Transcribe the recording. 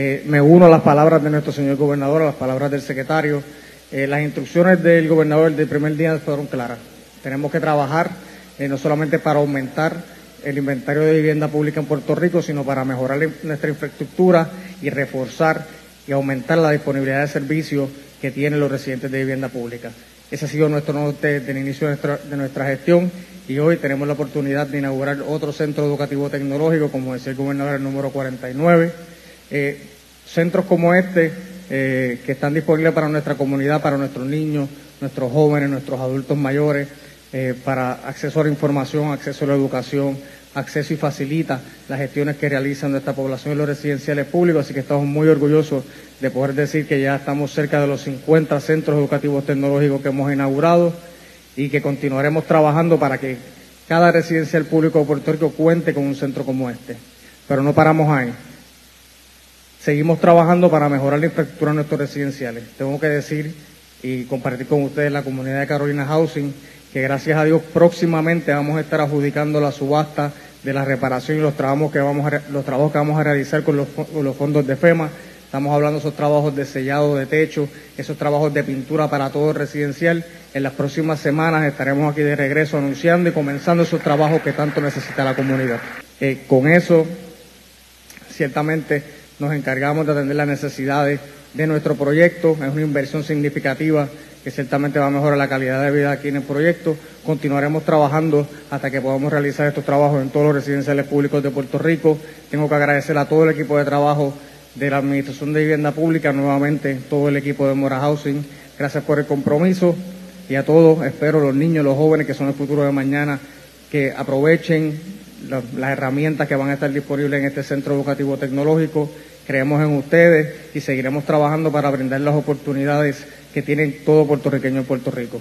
Eh, me uno a las palabras de nuestro señor gobernador, a las palabras del secretario. Eh, las instrucciones del gobernador del primer día fueron claras. Tenemos que trabajar eh, no solamente para aumentar el inventario de vivienda pública en Puerto Rico, sino para mejorar nuestra infraestructura y reforzar y aumentar la disponibilidad de servicios que tienen los residentes de vivienda pública. Ese ha sido nuestro norte desde el inicio de nuestra, de nuestra gestión y hoy tenemos la oportunidad de inaugurar otro centro educativo tecnológico, como decía el gobernador, el número 49. Eh, centros como este, eh, que están disponibles para nuestra comunidad, para nuestros niños, nuestros jóvenes, nuestros adultos mayores, eh, para acceso a la información, acceso a la educación, acceso y facilita las gestiones que realizan nuestra población en los residenciales públicos, así que estamos muy orgullosos de poder decir que ya estamos cerca de los 50 centros educativos tecnológicos que hemos inaugurado y que continuaremos trabajando para que cada residencial público de Puerto Rico cuente con un centro como este. Pero no paramos ahí. Seguimos trabajando para mejorar la infraestructura de nuestros residenciales. Tengo que decir y compartir con ustedes la comunidad de Carolina Housing que gracias a Dios próximamente vamos a estar adjudicando la subasta de la reparación y los trabajos que vamos a, los trabajos que vamos a realizar con los, fondos de FEMA. Estamos hablando de esos trabajos de sellado de techo, esos trabajos de pintura para todo residencial. En las próximas semanas estaremos aquí de regreso anunciando y comenzando esos trabajos que tanto necesita la comunidad. Eh, con eso, ciertamente nos encargamos de atender las necesidades de nuestro proyecto. Es una inversión significativa que ciertamente va a mejorar la calidad de vida aquí en el proyecto. Continuaremos trabajando hasta que podamos realizar estos trabajos en todos los residenciales públicos de Puerto Rico. Tengo que agradecer a todo el equipo de trabajo de la Administración de Vivienda Pública, nuevamente todo el equipo de Mora Housing. Gracias por el compromiso y a todos, espero los niños, los jóvenes que son el futuro de mañana, que aprovechen las herramientas que van a estar disponibles en este centro educativo tecnológico. Creemos en ustedes y seguiremos trabajando para brindar las oportunidades que tienen todo puertorriqueño en Puerto Rico.